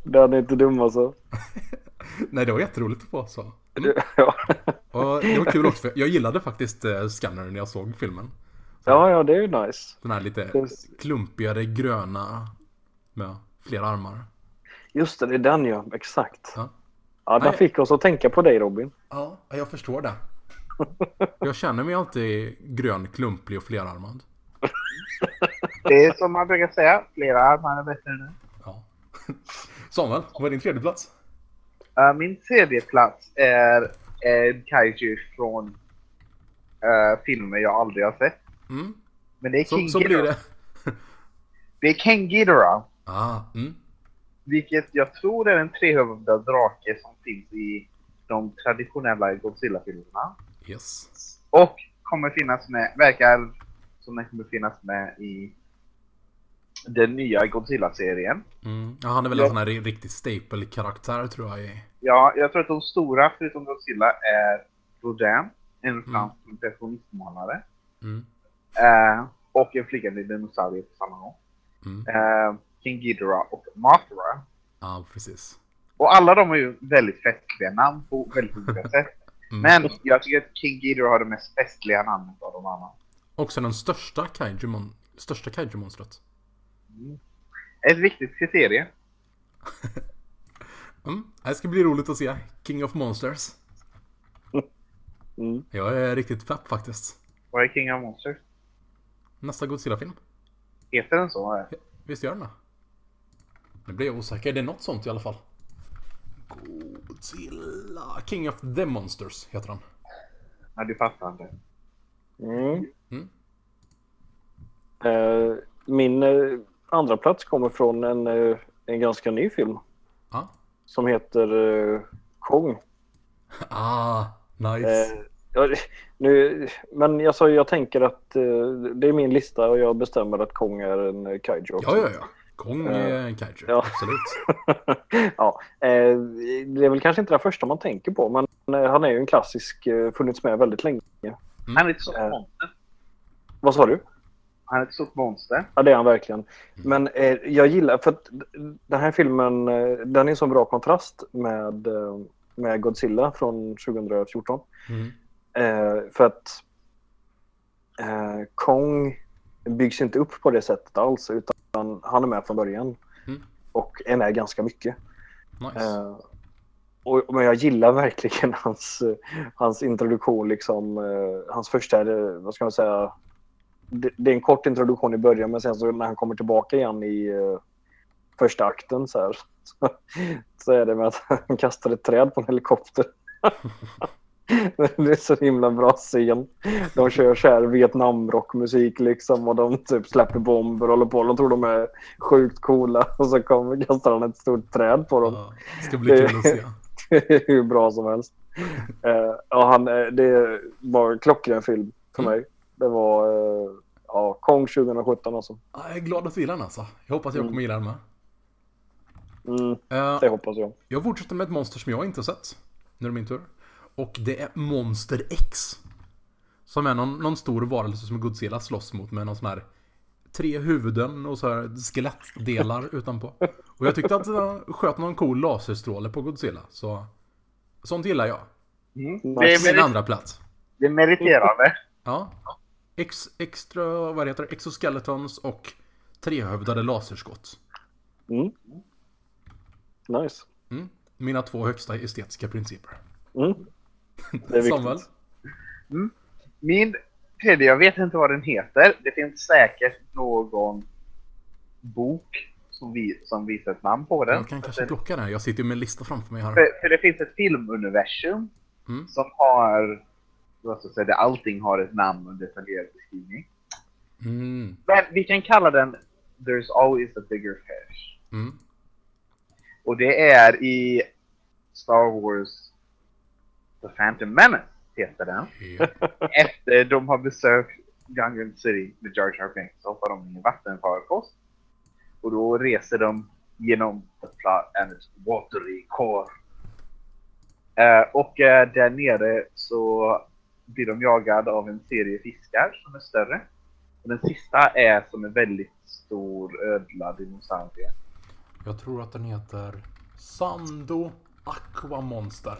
Speaker 3: den är inte dum alltså.
Speaker 2: Nej, det var jätteroligt att få så. Mm.
Speaker 3: Ja.
Speaker 2: Och det var kul också, för jag gillade faktiskt eh, Scanner när jag såg filmen.
Speaker 3: Ja, ja, det är ju nice.
Speaker 2: Den här lite
Speaker 3: Det-
Speaker 2: klumpigare gröna med flera armar.
Speaker 3: Just det, det är den ja. Exakt.
Speaker 2: Ja.
Speaker 3: Ja, den fick oss att tänka på dig Robin.
Speaker 2: Ja, jag förstår det. Jag känner mig alltid grön, klumpig och flerarmad.
Speaker 1: Det är som man brukar säga, flera armar är bättre än en.
Speaker 2: Ja. Samuel, vad är din tredje plats?
Speaker 1: Uh, min tredje plats är en kaiju från uh, filmer jag aldrig har sett.
Speaker 2: Mm.
Speaker 1: Men det är King
Speaker 2: Så, så blir det.
Speaker 1: Det är King Ghidorah.
Speaker 2: Ah, mm.
Speaker 1: Vilket jag tror är en trehövdad drake som finns i de traditionella Godzilla-filmerna.
Speaker 2: Yes.
Speaker 1: Och kommer finnas med, verkar som den kommer finnas med i den nya Godzilla-serien.
Speaker 2: Mm. Ja, han är väl
Speaker 1: Ja.
Speaker 2: en sån här ri- riktig staple-karaktär tror jag.
Speaker 1: Ja, jag tror att de stora förutom Godzilla är Rodin, en fransk impressionistmålare.
Speaker 2: Mm.
Speaker 1: Eh, och en flygande dinosaurie på samma gång.
Speaker 2: Mm.
Speaker 1: Eh, King Ghidorah och Mothra.
Speaker 2: Ja, precis.
Speaker 1: Och alla de har ju väldigt festliga namn på väldigt olika sätt.
Speaker 2: Mm.
Speaker 1: Men jag tycker att King Ghidorah har det mest festliga namnet av de andra.
Speaker 2: Också den största kaiju-mon- största kaiju-monstret.
Speaker 1: Ett viktigt kriterium.
Speaker 2: Mm. Det ska bli roligt att se. King of Monsters.
Speaker 3: Mm.
Speaker 2: Jag är riktigt pepp faktiskt.
Speaker 1: Vad är King of Monsters?
Speaker 2: Nästa Godzilla-film.
Speaker 1: Heter den så?
Speaker 2: Visst gör den det? Nu blir jag osäker. Det är något sånt i alla fall. Godzilla. King of the Monsters heter han.
Speaker 1: Nej, du fattar inte.
Speaker 3: Mm.
Speaker 2: Mm.
Speaker 3: Eh, min eh, andra plats kommer från en, eh, en ganska ny film
Speaker 2: Ja.
Speaker 3: som heter eh, Kong.
Speaker 2: Ah, nice.
Speaker 3: Eh, ja, nu, men jag sa ju, jag tänker att eh, det är min lista och jag bestämmer att Kong är en eh, kaiju också.
Speaker 2: Ja, ja, ja. Kong är en kaiju.
Speaker 3: Ja.
Speaker 2: Absolut.
Speaker 3: ja, eh, det är väl kanske inte det första man tänker på, men eh, han är ju en klassisk, eh, funnits med väldigt länge.
Speaker 1: Han är ett stort
Speaker 3: Eh.
Speaker 1: monster.
Speaker 3: Vad sa du?
Speaker 1: Han är ett stort monster.
Speaker 3: Ja, det är han verkligen. Men eh, jag gillar, för att den här filmen, eh, den är en så bra kontrast med, eh, med Godzilla från 2014.
Speaker 2: Mm.
Speaker 3: Eh, för att eh, Kong byggs inte upp på det sättet alls, utan han är med från början.
Speaker 2: Mm.
Speaker 3: Och är med ganska mycket.
Speaker 2: Nice.
Speaker 3: Eh, och, men jag gillar verkligen hans, hans introduktion, liksom, eh, hans första, eh, vad ska man säga, det, det är en kort introduktion i början men sen så när han kommer tillbaka igen i eh, första akten så, här, så, så är det med att han kastar ett träd på en helikopter. det är så himla bra scen. De kör så här Vietnamrockmusik liksom och de typ släpper bomber och håller på. De tror de är sjukt coola och så kommer kastar han ett stort träd på dem.
Speaker 2: Ja, det ska bli kul att se.
Speaker 3: Det är hur bra som helst. Eh, ja, han, eh, det var klockren film för
Speaker 2: Mm.
Speaker 3: mig. Det var eh, ja, Kong 2017 alltså.
Speaker 2: Ja, Jag är glad att du gillar den alltså. Jag hoppas jag
Speaker 3: Mm.
Speaker 2: kommer gilla den med.
Speaker 3: Mm,
Speaker 2: Eh,
Speaker 3: det hoppas jag.
Speaker 2: jag fortsätter med ett monster som jag inte har sett. Nu är det min tur. Och det är Monster X. Som är någon, någon stor varelse som Godzilla slåss mot med någon sån här tre huvuden och så här skelettdelar utanpå. Och jag tyckte att den sköt någon cool laserstråle på Godzilla. Så sånt gillar jag.
Speaker 1: Mm. Det, är merit-
Speaker 2: andra plats.
Speaker 1: det är meriterande.
Speaker 2: Ja. Ex, extra, vad heter det? Exoskeletons och trehövdade laserskott.
Speaker 3: Mm. Nice.
Speaker 2: Mm. Mina två högsta estetiska principer.
Speaker 3: Mm. Det är.
Speaker 2: Samuel?
Speaker 1: Min tredje, jag vet inte vad den heter. Det finns säkert någon bok som, vi, som visar ett namn på den.
Speaker 2: Jag kan kanske plocka den. Jag sitter ju med en lista framför mig här.
Speaker 1: För, för det finns ett filmuniversum
Speaker 2: Mm.
Speaker 1: som har, vad ska jag säga, allting har ett namn och en detaljerad beskrivning.
Speaker 2: Mm.
Speaker 1: Men vi kan kalla den There's always a bigger fish.
Speaker 2: Mm.
Speaker 1: Och det är i Star Wars The Phantom Menace, heter den.
Speaker 2: Ja.
Speaker 1: Efter de har besökt Gungan City med Jar Binks så hoppar de i en vattenfarkost. Och då reser de genom the plot and its watery core. Eh, och eh, där nere så blir de jagade av en serie fiskar som är större. Och den sista är som en väldigt stor ödla dinosaurie.
Speaker 2: Jag tror att den heter Sando Aqua Monster.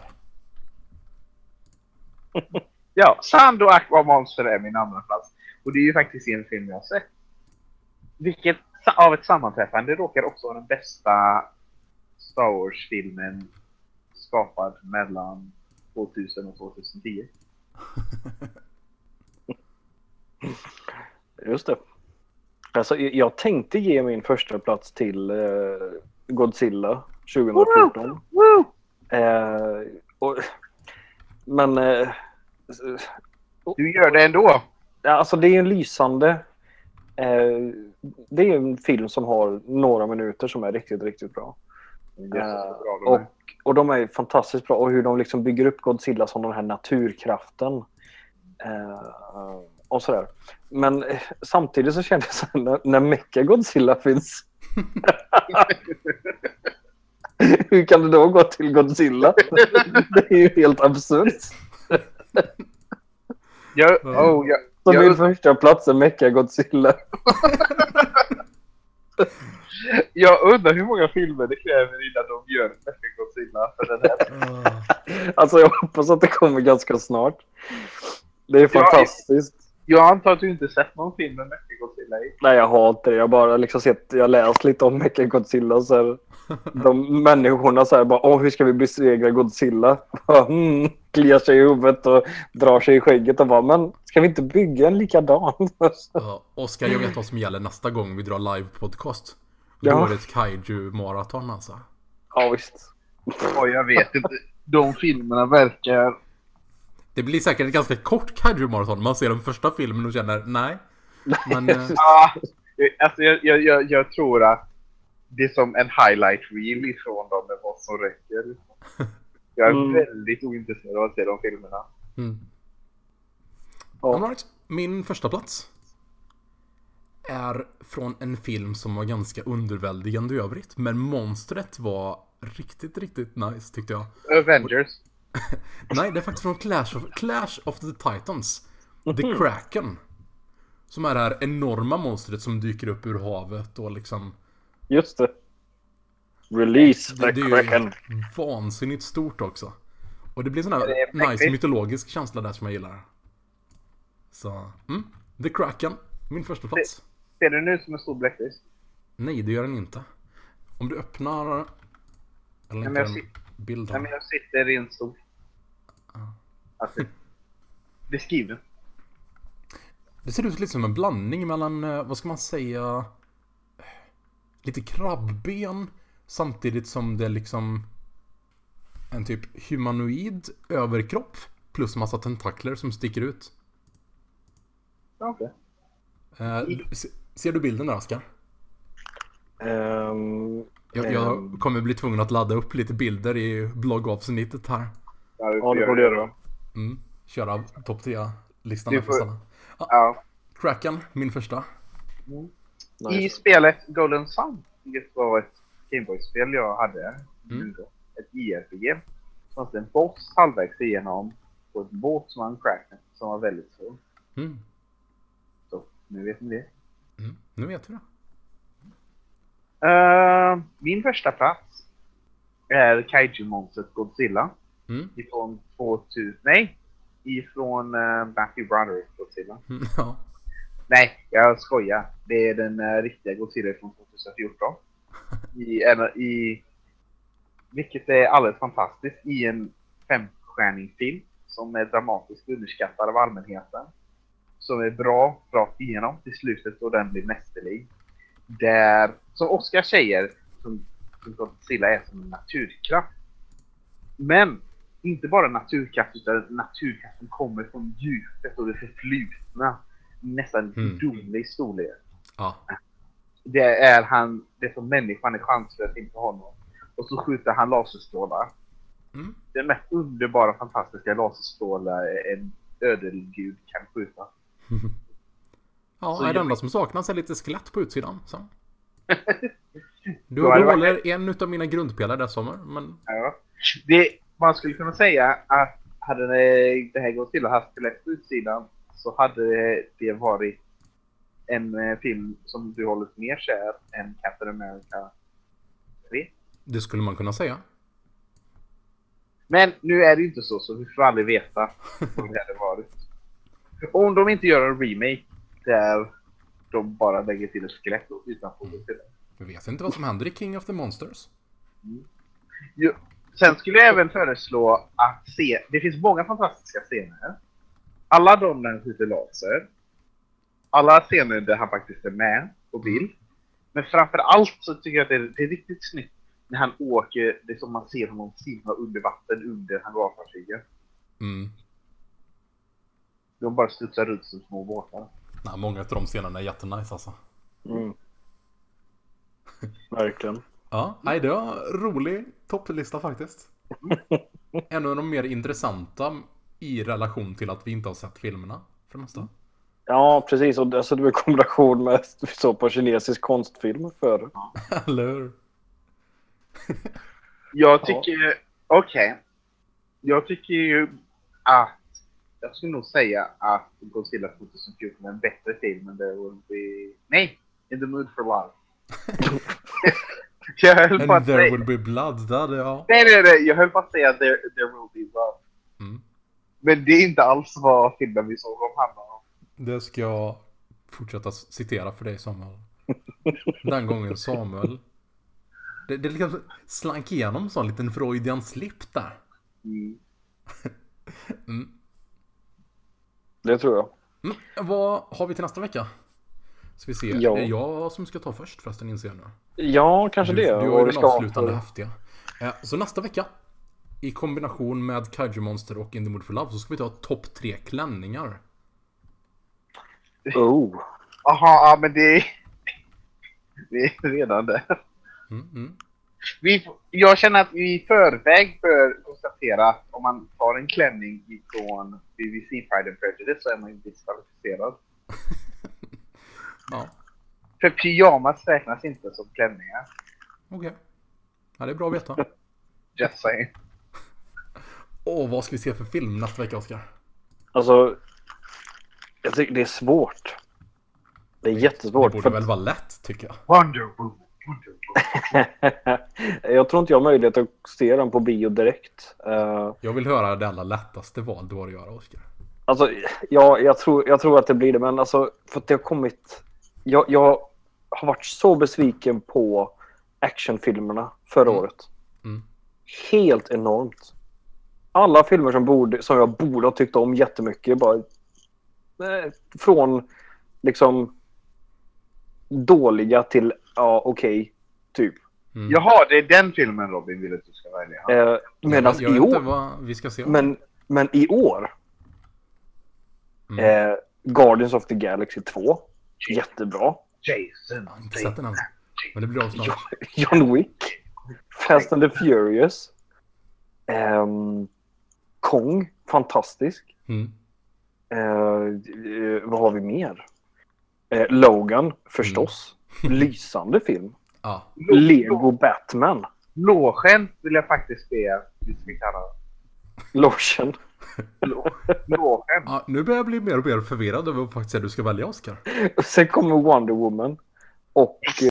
Speaker 1: Ja, Sand och Aqua Monster är min andra plats. Och det är ju faktiskt en film jag har sett. Vilket av ett sammanträffande råkar också vara den bästa Star Wars-filmen skapad mellan 2000 och 2010.
Speaker 3: Just det. Alltså, jag- tänkte ge min första plats till eh, Godzilla 2014.
Speaker 1: Woo!
Speaker 3: Eh, och, men eh,
Speaker 1: Du gör det ändå!
Speaker 3: ja, alltså det är en lysande... Eh, det är en film som har några minuter som är riktigt, riktigt bra.
Speaker 1: Bra de
Speaker 3: och, och de är fantastiskt bra. Och hur de liksom bygger upp Godzilla som den här naturkraften. Eh, och sådär. Men eh, samtidigt så kändes det när, när Mecha Godzilla finns. hur kan det då gå till Godzilla? det är ju helt absurt.
Speaker 1: Jag,
Speaker 2: Ja.
Speaker 1: oh, jag,
Speaker 3: Så
Speaker 1: jag,
Speaker 3: min första plats är Mecha Godzilla.
Speaker 1: jag undrar hur många filmer det kräver innan de gör Mecha Godzilla för den här.
Speaker 3: Alltså jag hoppas att det kommer ganska snart. Det är fantastiskt.
Speaker 1: Jag antar att du inte sett någon film med Mecha Godzilla i.
Speaker 3: Nej, jag har inte det. Jag har bara liksom sett, jag läst lite om Mecha Godzilla. Så här, de människorna så här bara, Åh, hur ska vi besegra Godzilla? Mm, kliar sig i huvudet och drar sig i skägget och bara, men ska vi inte bygga en likadan?
Speaker 2: Ja, Oskar, jag vet vad som gäller nästa gång vi drar live-podcast. Då
Speaker 3: Ja.
Speaker 2: är det ett kaiju-maraton alltså.
Speaker 3: ja, visst.
Speaker 1: Och jag vet inte. De filmerna verkar...
Speaker 2: Det blir säkert ett ganska kort kaiju-maraton. Man ser den första filmen och känner nej. Men eh,
Speaker 1: Ah, alltså jag, jag, jag, jag tror att det är som en highlight reel ifrån dem med vad som räcker. Jag är
Speaker 3: Mm.
Speaker 1: väldigt ointresserad av att se de filmerna.
Speaker 2: mm.
Speaker 3: Ja.
Speaker 2: Right. Min första plats är från en film som var ganska underväldigande i övrigt. Men monstret var riktigt, riktigt nice tyckte jag.
Speaker 1: Avengers.
Speaker 2: Nej, det är faktiskt från Clash of, Clash of the Titans. The Kraken. Som är det här enorma monstret som dyker upp ur havet och liksom...
Speaker 3: Just det. Release
Speaker 2: Det,
Speaker 3: the
Speaker 2: det är
Speaker 3: Kraken.
Speaker 2: ju vansinnigt stort också. Och det blir sån
Speaker 1: Är
Speaker 2: här
Speaker 1: det
Speaker 2: nice mytologisk känsla där som jag gillar. Så, mm. The Kraken. Min första plats.
Speaker 1: Ser du nu som en stor bläckfisk?
Speaker 2: Nej, det gör den inte. Om du öppnar... Jag
Speaker 1: men
Speaker 2: länkar
Speaker 1: jag
Speaker 2: en
Speaker 1: ser-
Speaker 2: bild
Speaker 1: Nej men
Speaker 2: här.
Speaker 1: jag sitter i en stol. Alltså, beskriv den.
Speaker 2: Det ser ut lite som en blandning mellan, eh, vad ska man säga, lite krabbben samtidigt som det är liksom en typ humanoid överkropp plus massa tentakler som sticker ut.
Speaker 1: Okej.
Speaker 2: Eh, se- ser du bilden där Oskar?
Speaker 3: Ehm,
Speaker 2: Jag, jag
Speaker 3: Ehm.
Speaker 2: kommer bli tvungen att ladda upp lite bilder i bloggavsnittet här.
Speaker 1: Ja,
Speaker 3: det får du
Speaker 1: göra.
Speaker 2: Mm. Köra topp 10-listan
Speaker 1: Du får-
Speaker 2: Sanna.
Speaker 1: Ja.
Speaker 2: Kraken, min första.
Speaker 1: I
Speaker 3: Nice.
Speaker 1: spelet Golden Sun, vilket var ett Gameboy-spel jag hade,
Speaker 2: Mm.
Speaker 1: ett JRPG, så fanns det en boss halvvägs igenom på ett båtsman Kraken som var väldigt svår.
Speaker 2: Mm.
Speaker 1: Så nu vet ni det.
Speaker 2: Mm. Nu vet vi det.
Speaker 1: Eh, min första plats är Kaiju-monstret Godzilla
Speaker 2: Mm.
Speaker 1: ifrån 2000, nej, ifrån uh, Matthew Broderick Godzilla.
Speaker 2: Mm. Ja.
Speaker 1: Nej, jag skojar. Det är den uh, riktiga Godzilla från 2014. I, en, i, vilket är alldeles fantastiskt i en femstjärnig film som är dramatiskt underskattad av allmänheten. Som är bra rakt igenom till slutet och den blir mästerlig. Där, som Oscar säger, som, som Godzilla är som en naturkraft. Men inte bara naturkraft utan naturkraft som kommer från djupet och det förflutna. Nästan
Speaker 2: Mm.
Speaker 1: gudomlig storlek.
Speaker 2: ja.
Speaker 1: Det är han, det som människan är chanslös inför honom. Och så skjuter han laserstrålar.
Speaker 2: Mm.
Speaker 1: Den mest underbara, fantastiska laserstrålar en ödelgud kan skjuta.
Speaker 2: Ja,
Speaker 1: Så
Speaker 2: nej, det enda som saknas är lite skelett på utsidan. Så. Du, du håller en utav mina grundpelare där sommar, men
Speaker 1: Ja. Det, man skulle kunna säga att hade det, här gått till och haft skelett på utsidan så hade det varit en eh, film som du hållit mer kär än Captain America 3.
Speaker 2: det skulle man kunna säga.
Speaker 1: Men nu är det ju inte så, så vi får aldrig veta vad det hade varit. Om de inte gör en remake där de bara lägger till ett skelett utan
Speaker 2: Mm.
Speaker 1: till det.
Speaker 2: Vi vet inte vad som händer i King of the Monsters.
Speaker 1: Jo, sen skulle jag även föreslå att se, det finns många fantastiska scener. Alla de där han skjuter laser. Alla scener där han faktiskt är med på bild. Men framför allt så tycker jag att det är, det är riktigt snyggt när han åker, det är som man ser honom simma under vatten under hangarfartygen.
Speaker 2: Mm.
Speaker 1: De bara studsar runt som små båtar.
Speaker 2: Nej, många av de scenerna är jättenice alltså.
Speaker 3: Mm. Verkligen.
Speaker 2: Ja, nej, det var en rolig topplista faktiskt. En av de mer intressanta i relation till att vi inte har sett filmerna. För det mesta.
Speaker 3: Ja, precis. Och alltså, det var i kombination med vi såg på kinesisk konstfilm förr.
Speaker 2: Eller hur?
Speaker 1: Jag tycker, okej. Jag tycker ju att, jag skulle nog säga att Godzilla 2014 är en bättre film än Will Be, nej, In the Mood for Love. jag höll på
Speaker 2: And
Speaker 1: att
Speaker 2: there
Speaker 1: säga,
Speaker 2: will be blood, hade jag.
Speaker 1: nej nej nej, jag höll på att säga There, there Will Be Love.
Speaker 2: Mm.
Speaker 1: Men det är inte alls vad filmen vi såg om handlar om.
Speaker 2: Det ska jag fortsätta citera för dig Samuel. Den gången Samuel. Det, det liksom slank igenom en sån liten Freudian slip där.
Speaker 1: Mm.
Speaker 2: Mm.
Speaker 3: Det tror jag.
Speaker 2: Mm. Vad har vi till nästa vecka? Så vi ser.
Speaker 3: Ja.
Speaker 2: Det är jag som ska ta först förresten inser jag nu.
Speaker 3: Ja, kanske
Speaker 2: Du,
Speaker 3: det.
Speaker 2: du har ju den avslutande häftiga. Eh, Så nästa vecka. I kombination med Kaiju Monster och In the Mood for Love så ska vi ta topp tre klänningar.
Speaker 3: Oh.
Speaker 1: Jaha, ja men det är, det är redan där.
Speaker 2: Mm, mm.
Speaker 1: Vi, jag känner att vi i förväg bör konstatera att om man tar en klänning från BBC Pride and Prejudice så är man ju diskvalificerad.
Speaker 2: Ja,
Speaker 1: För pyjamas räknas inte som klänningar.
Speaker 2: okej. Ja, det är bra att veta.
Speaker 1: Just saying.
Speaker 2: Åh, vad ska vi se för film nästa vecka, Oskar?
Speaker 3: Alltså, jag tycker det är svårt. Det är
Speaker 2: Det
Speaker 3: jättesvårt.
Speaker 2: borde
Speaker 3: för-
Speaker 2: väl vara lätt, tycker jag.
Speaker 1: Wonder Woman.
Speaker 3: Jag tror inte jag har möjlighet att se den på bio direkt. Eh,
Speaker 2: Jag vill höra det allra lättaste val du har att göra, Oskar.
Speaker 3: alltså, ja, jag tror, jag tror att det blir det, men alltså, för att det har kommit... Jag, jag har varit så besviken på actionfilmerna förra
Speaker 2: Mm.
Speaker 3: året.
Speaker 2: Mm.
Speaker 3: Helt enormt. Alla filmer som, borde, som jag borde ha tyckt om jättemycket, bara... Eh, från liksom dåliga till ja, okej, typ.
Speaker 2: Mm.
Speaker 1: Jaha, det är den filmen Robin vill att du ska välja.
Speaker 3: Eh, Medan
Speaker 2: jag
Speaker 3: i år,
Speaker 2: vad vi ska se.
Speaker 3: men, men i år,
Speaker 2: Mm.
Speaker 3: eh, Guardians of the Galaxy 2, jättebra.
Speaker 1: Jason.
Speaker 2: Jag har inte sett den än. Men det blir av snart.
Speaker 3: John Wick, Fast and the Furious, ehm, Kong, fantastisk.
Speaker 2: Mm.
Speaker 3: Eh, vad har vi mer? Eh, Logan, förstås.
Speaker 2: Mm.
Speaker 3: Lysande film.
Speaker 2: Ja.
Speaker 3: Lego Batman,
Speaker 1: Låsken vill jag faktiskt be att vi ska kalla.
Speaker 3: Lotion.
Speaker 2: Ja. Nu börjar jag bli mer och mer förvirrad över vad faktiskt är du ska välja, Oskar.
Speaker 3: Sen kommer Wonder Woman. Och